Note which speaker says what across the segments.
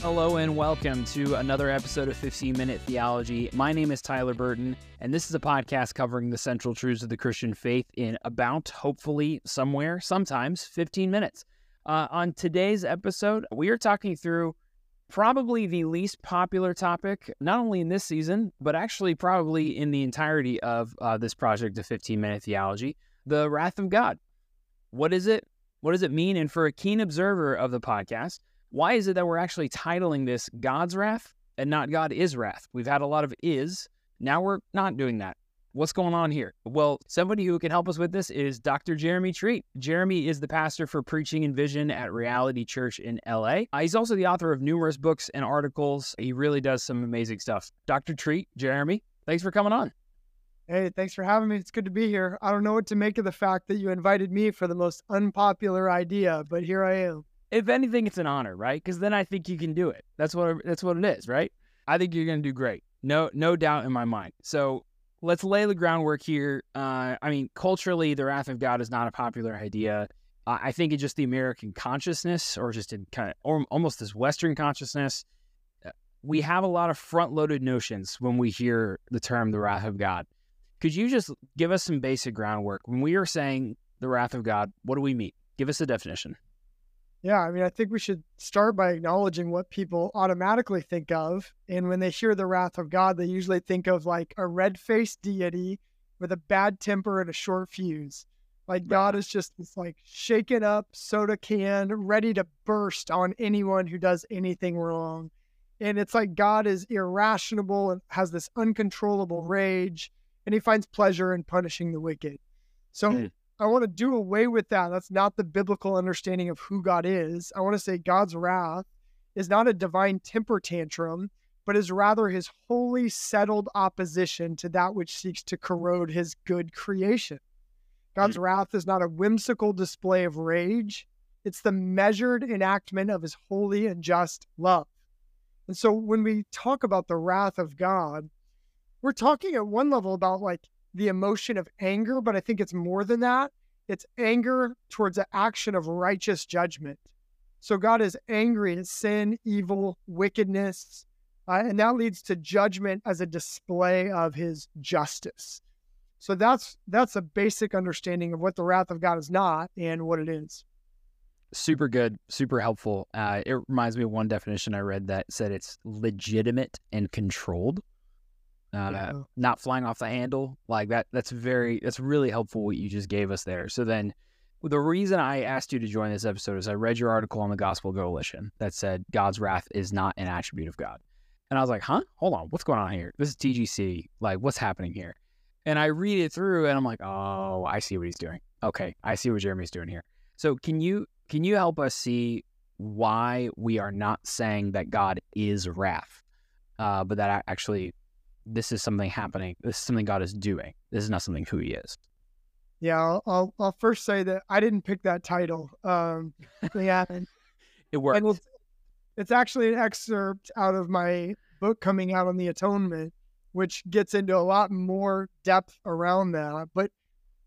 Speaker 1: Hello and welcome to another episode of 15 Minute Theology. My name is Tyler Burton, and this is a podcast covering the central truths of the Christian faith in about, hopefully, somewhere, sometimes 15 minutes. Uh, on today's episode, we are talking through probably the least popular topic, not only in this season, but actually probably in the entirety of uh, this project of 15 Minute Theology the wrath of God. What is it? What does it mean? And for a keen observer of the podcast, why is it that we're actually titling this God's wrath and not God is wrath? We've had a lot of is. Now we're not doing that. What's going on here? Well, somebody who can help us with this is Dr. Jeremy Treat. Jeremy is the pastor for preaching and vision at Reality Church in LA. Uh, he's also the author of numerous books and articles. He really does some amazing stuff. Dr. Treat, Jeremy, thanks for coming on.
Speaker 2: Hey, thanks for having me. It's good to be here. I don't know what to make of the fact that you invited me for the most unpopular idea, but here I am
Speaker 1: if anything, it's an honor, right? Because then I think you can do it. That's what that's what it is, right? I think you're going to do great. No, no doubt in my mind. So let's lay the groundwork here. Uh, I mean, culturally, the wrath of God is not a popular idea. Uh, I think it's just the American consciousness, or just in kind of, or almost this Western consciousness. Uh, we have a lot of front-loaded notions when we hear the term "the wrath of God." Could you just give us some basic groundwork when we are saying the wrath of God? What do we mean? Give us a definition.
Speaker 2: Yeah, I mean, I think we should start by acknowledging what people automatically think of. And when they hear the wrath of God, they usually think of like a red faced deity with a bad temper and a short fuse. Like God is just this like shaken up soda can ready to burst on anyone who does anything wrong. And it's like God is irrational and has this uncontrollable rage, and he finds pleasure in punishing the wicked. So mm. I want to do away with that. That's not the biblical understanding of who God is. I want to say God's wrath is not a divine temper tantrum, but is rather his wholly settled opposition to that which seeks to corrode his good creation. God's mm-hmm. wrath is not a whimsical display of rage, it's the measured enactment of his holy and just love. And so when we talk about the wrath of God, we're talking at one level about like the emotion of anger, but I think it's more than that. It's anger towards the action of righteous judgment. So God is angry at sin, evil, wickedness, uh, and that leads to judgment as a display of His justice. So that's that's a basic understanding of what the wrath of God is not and what it is.
Speaker 1: Super good, super helpful. Uh, it reminds me of one definition I read that said it's legitimate and controlled uh, yeah. not flying off the handle like that that's very that's really helpful what you just gave us there. So then the reason i asked you to join this episode is i read your article on the gospel coalition that said god's wrath is not an attribute of god. And i was like huh? Hold on. What's going on here? This is tgc like what's happening here? And i read it through and i'm like oh i see what he's doing. Okay. I see what jeremy's doing here. So can you can you help us see why we are not saying that god is wrath uh, but that actually this is something happening. This is something God is doing. This is not something who He is.
Speaker 2: Yeah, I'll I'll, I'll first say that I didn't pick that title. Um, yeah,
Speaker 1: it worked.
Speaker 2: It's, it's actually an excerpt out of my book coming out on the atonement, which gets into a lot more depth around that. But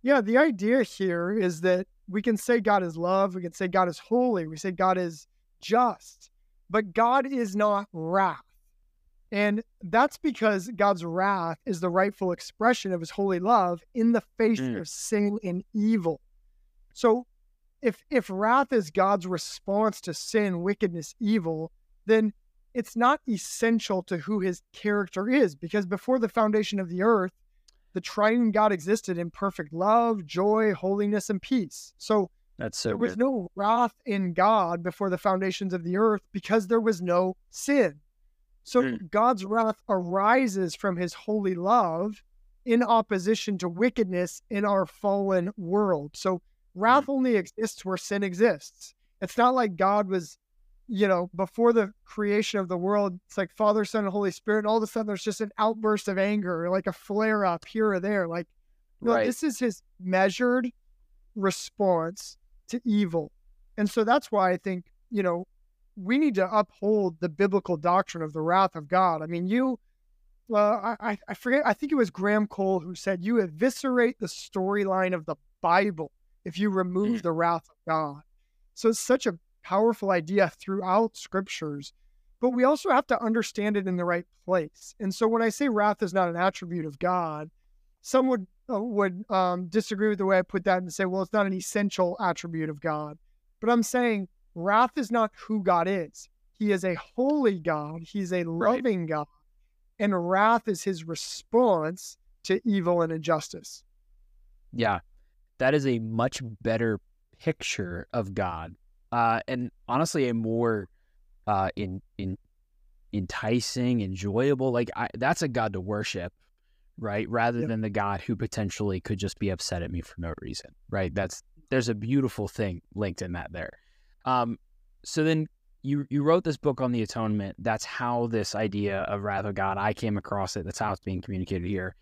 Speaker 2: yeah, the idea here is that we can say God is love, we can say God is holy, we say God is just, but God is not wrath. And that's because God's wrath is the rightful expression of his holy love in the face mm. of sin and evil. So if if wrath is God's response to sin, wickedness, evil, then it's not essential to who his character is because before the foundation of the earth, the triune God existed in perfect love, joy, holiness, and peace. So
Speaker 1: that's so
Speaker 2: there
Speaker 1: good.
Speaker 2: was no wrath in God before the foundations of the earth because there was no sin. So mm. God's wrath arises from his holy love in opposition to wickedness in our fallen world. So wrath mm. only exists where sin exists. It's not like God was, you know, before the creation of the world, it's like Father, Son, and Holy Spirit. And all of a sudden, there's just an outburst of anger, like a flare up here or there. Like, no, right. this is his measured response to evil. And so that's why I think, you know, we need to uphold the biblical doctrine of the wrath of God. I mean, you, uh, I, I forget, I think it was Graham Cole who said, you eviscerate the storyline of the Bible if you remove mm. the wrath of God. So it's such a powerful idea throughout scriptures but we also have to understand it in the right place. And so when I say wrath is not an attribute of God, some would uh, would um, disagree with the way I put that and say, well, it's not an essential attribute of God. But I'm saying wrath is not who God is. He is a holy God. He's a loving right. God, and wrath is His response to evil and injustice.
Speaker 1: Yeah, that is a much better picture of God, uh, and honestly, a more uh, in in enticing, enjoyable. Like I, that's a God to worship, right? Rather yep. than the God who potentially could just be upset at me for no reason, right? That's there's a beautiful thing linked in that there. Um, so then you you wrote this book on the atonement. That's how this idea of wrath of God I came across it. That's how it's being communicated here.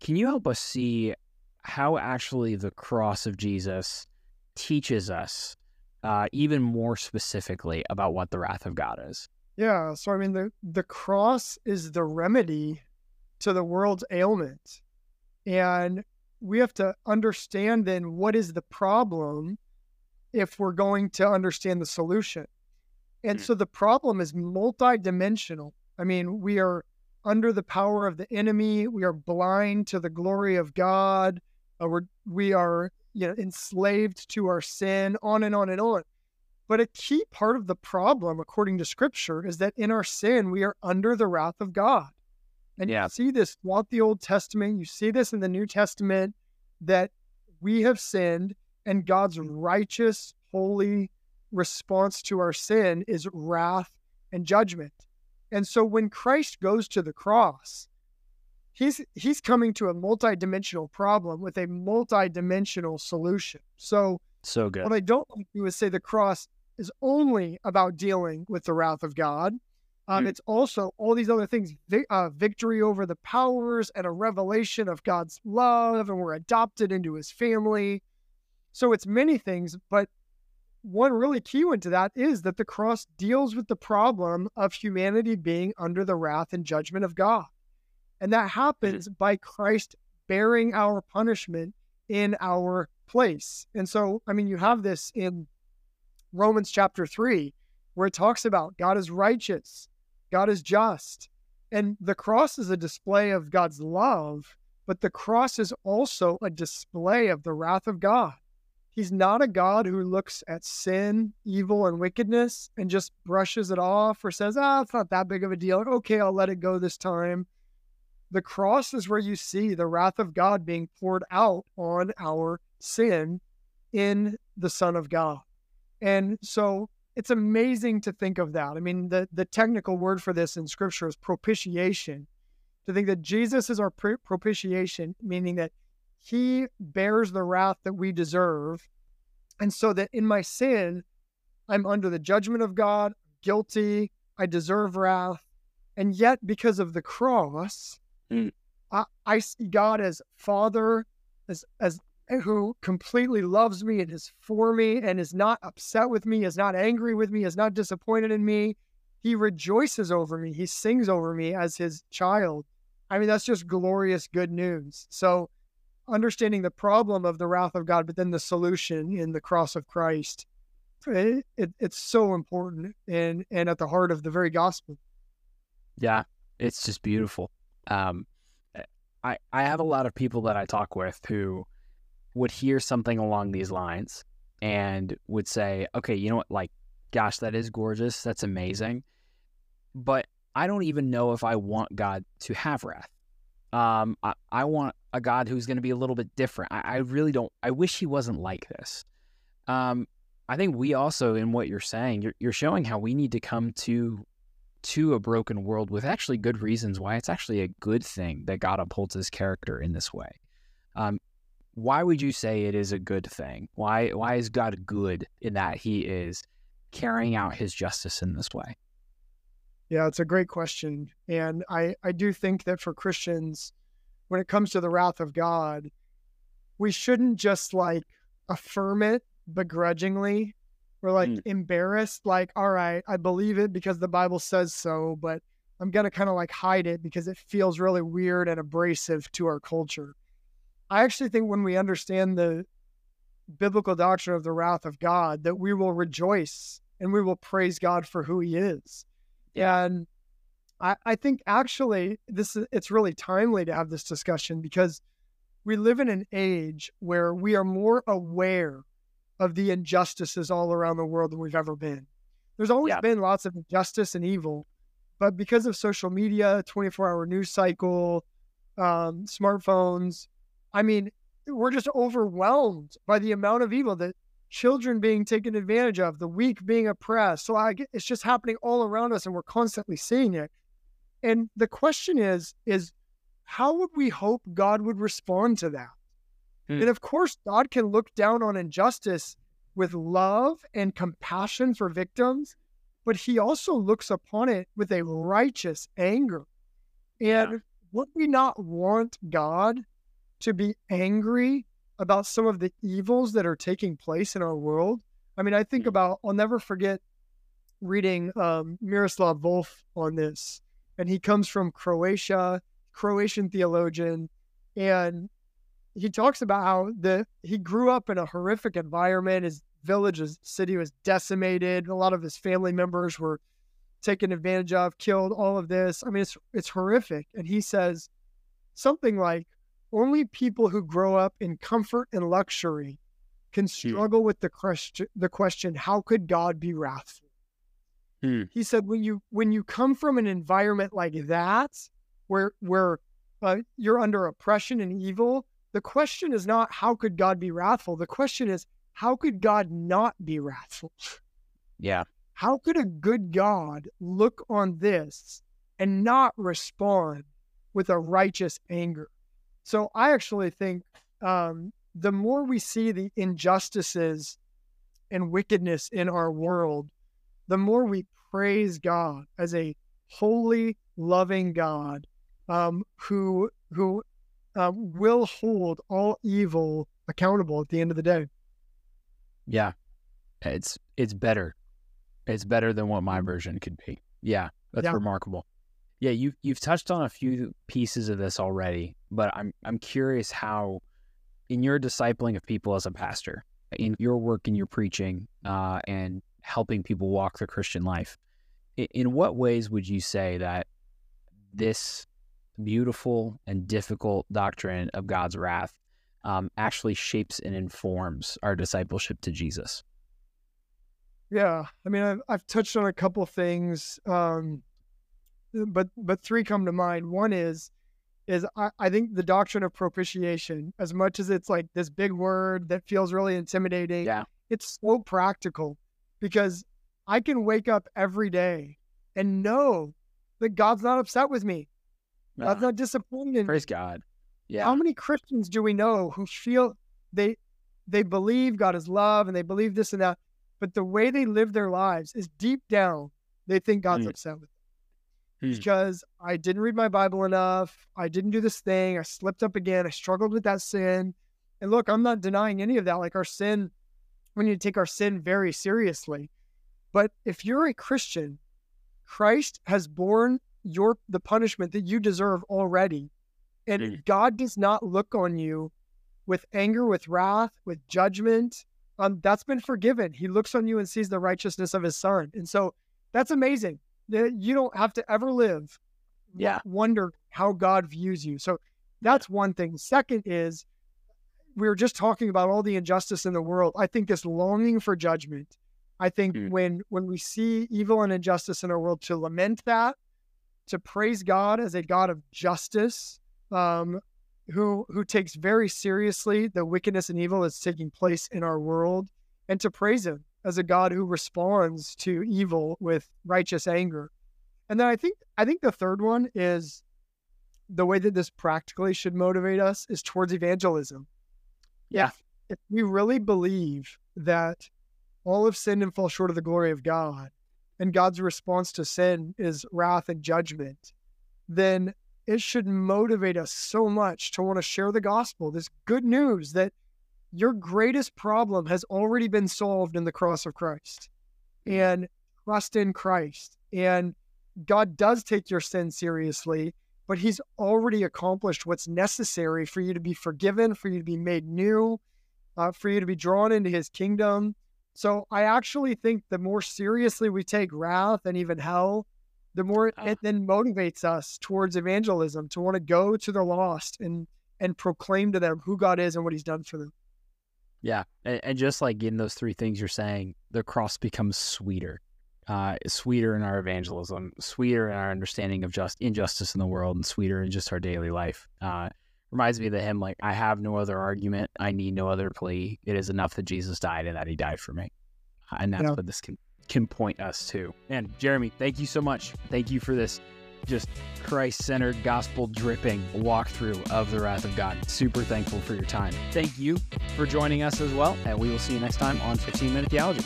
Speaker 1: Can, you help us see how actually the cross of Jesus teaches us uh, even more specifically about what the wrath of God is.
Speaker 2: Yeah. So, I mean, the, the cross is the remedy to the world's ailment. And we have to understand then what is the problem if we're going to understand the solution. And mm-hmm. so the problem is multidimensional. I mean, we are under the power of the enemy, we are blind to the glory of God, uh, we're, we are you know, enslaved to our sin, on and on and on. But a key part of the problem, according to scripture, is that in our sin, we are under the wrath of God. And yeah. you see this throughout the Old Testament. You see this in the New Testament that we have sinned, and God's righteous, holy response to our sin is wrath and judgment. And so when Christ goes to the cross, he's he's coming to a multidimensional problem with a multidimensional solution. So
Speaker 1: so good.
Speaker 2: What I don't like to do is say the cross is only about dealing with the wrath of God. Um, mm. It's also all these other things vi- uh, victory over the powers and a revelation of God's love, and we're adopted into his family. So it's many things, but one really key one to that is that the cross deals with the problem of humanity being under the wrath and judgment of God. And that mm-hmm. happens by Christ bearing our punishment in our place. And so, I mean, you have this in Romans chapter 3, where it talks about God is righteous, God is just. And the cross is a display of God's love, but the cross is also a display of the wrath of God. He's not a God who looks at sin, evil, and wickedness and just brushes it off or says, ah, it's not that big of a deal. Okay, I'll let it go this time. The cross is where you see the wrath of God being poured out on our sin in the Son of God. And so it's amazing to think of that. I mean, the, the technical word for this in scripture is propitiation. To think that Jesus is our propitiation, meaning that he bears the wrath that we deserve. And so that in my sin, I'm under the judgment of God, guilty, I deserve wrath. And yet, because of the cross, Mm. I, I see God as Father, as as who completely loves me and is for me and is not upset with me, is not angry with me, is not disappointed in me. He rejoices over me. He sings over me as his child. I mean, that's just glorious good news. So, understanding the problem of the wrath of God, but then the solution in the cross of Christ, it, it, it's so important and and at the heart of the very gospel.
Speaker 1: Yeah, it's just beautiful um, I I have a lot of people that I talk with who would hear something along these lines and would say, "Okay, you know what? Like, gosh, that is gorgeous. That's amazing." But I don't even know if I want God to have wrath. Um, I, I want a God who's going to be a little bit different. I, I really don't. I wish he wasn't like this. Um, I think we also, in what you're saying, you're, you're showing how we need to come to to a broken world with actually good reasons why it's actually a good thing that God upholds his character in this way. Um, why would you say it is a good thing? Why why is God good in that he is carrying out his justice in this way?
Speaker 2: Yeah, it's a great question. And I, I do think that for Christians, when it comes to the wrath of God, we shouldn't just like affirm it begrudgingly we're like mm. embarrassed, like, all right, I believe it because the Bible says so, but I'm going to kind of like hide it because it feels really weird and abrasive to our culture. I actually think when we understand the biblical doctrine of the wrath of God, that we will rejoice and we will praise God for who he is. And I, I think actually this is it's really timely to have this discussion because we live in an age where we are more aware of the injustices all around the world than we've ever been. There's always
Speaker 1: Yeah.
Speaker 2: been lots of injustice and evil, but because of social media, 24 hour news cycle, um, smartphones, I mean, we're just overwhelmed by the amount of evil that children being taken advantage of, the weak being oppressed. So I, it's just happening all around us, and we're constantly seeing it. And the question is, is how would we hope God would respond to that?
Speaker 1: Hmm.
Speaker 2: And of course, God can look down on injustice with love and compassion for victims, but He also looks upon it with a righteous anger. And
Speaker 1: Yeah.
Speaker 2: would we not want God to be angry about some of the evils that are taking place in our world? I mean, I think
Speaker 1: Hmm.
Speaker 2: about, I'll never forget reading um, Miroslav Volf on this. And he comes from Croatia, Croatian theologian. And he talks about how the he grew up in a horrific environment. His village, his city was decimated. A lot of his family members were taken advantage of, killed, all of this. I mean, it's it's horrific. And he says something like, only people who grow up in comfort and luxury can hmm. struggle with the question the question, how could God be wrathful?
Speaker 1: Hmm.
Speaker 2: He said, when you when you come from an environment like that, where where uh, you're under oppression and evil, the question is not how could God be wrathful. The question is how could God not be wrathful?
Speaker 1: Yeah.
Speaker 2: How could a good God look on this and not respond with a righteous anger? So I actually think um, the more we see the injustices and wickedness in our world, the more we praise God as a holy, loving God um, who who um, will hold all evil accountable at the end of the day.
Speaker 1: Yeah. It's it's better. It's better than what my version could be. Yeah. That's
Speaker 2: Yeah.
Speaker 1: remarkable. Yeah, you you've touched on a few pieces of this already, but I'm I'm curious how in your discipling of people as a pastor, in your work in your preaching, uh, and helping people walk the Christian life, in, what ways would you say that this beautiful and difficult doctrine of God's wrath um, actually shapes and informs our discipleship to Jesus?
Speaker 2: Yeah, I mean, I've, I've touched on a couple things, um, but but three come to mind. One is is I, I think the doctrine of propitiation, as much as it's like this big word that feels really intimidating,
Speaker 1: Yeah.
Speaker 2: it's so practical because I can wake up every day and know that God's not upset with me. God's
Speaker 1: Ah,
Speaker 2: not disappointed
Speaker 1: praise God. Yeah.
Speaker 2: How many Christians do we know who feel they they believe God is love and they believe this and that, but the way they live their lives is deep down they think God's
Speaker 1: Mm.
Speaker 2: upset with them
Speaker 1: Hmm.
Speaker 2: because I didn't read my Bible enough, I didn't do this thing, I slipped up again, I struggled with that sin. And look, I'm not denying any of that. Like our sin, we need to take our sin very seriously. But if you're a Christian, Christ has borne your the punishment that you deserve already. And
Speaker 1: Mm.
Speaker 2: God does not look on you with anger, with wrath, with judgment. Um, that's been forgiven. He looks on you and sees the righteousness of his son. And so that's amazing. That You don't have to ever live
Speaker 1: Yeah.
Speaker 2: wonder how God views you. So that's one thing. Second is we were just talking about all the injustice in the world. I think this longing for judgment. I think
Speaker 1: Mm.
Speaker 2: when when we see evil and injustice in our world, to lament that, to praise God as a God of justice, um, who who takes very seriously the wickedness and evil that's taking place in our world, and to praise Him as a God who responds to evil with righteous anger. And then I think I think the third one is the way that this practically should motivate us is towards evangelism.
Speaker 1: Yeah.
Speaker 2: If, if we really believe that all have sinned and fall short of the glory of God, and God's response to sin is wrath and judgment, then it should motivate us so much to want to share the gospel, this good news that your greatest problem has already been solved in the cross of Christ mm. and trust in Christ. And God does take your sin seriously, but He's already accomplished what's necessary for you to be forgiven, for you to be made new, uh, for you to be drawn into His kingdom. So I actually think the more seriously we take wrath and even hell, the more it, it then motivates us towards evangelism to want to go to the lost and and proclaim to them who God is and what He's done for them.
Speaker 1: Yeah, and, and just like in those three things you're saying, the cross becomes sweeter, uh, sweeter in our evangelism, sweeter in our understanding of just injustice in the world, and sweeter in just our daily life. Uh, reminds me of the hymn like I have no other argument, I need no other plea. It is enough that Jesus died and that He died for me, and that's what this can can point us to. And Jeremy, thank you so much. Thank you for this just Christ centered, gospel dripping walkthrough of the wrath of God. Super thankful for your time. Thank you for joining us as well. And we will see you next time on 15 Minute Theology.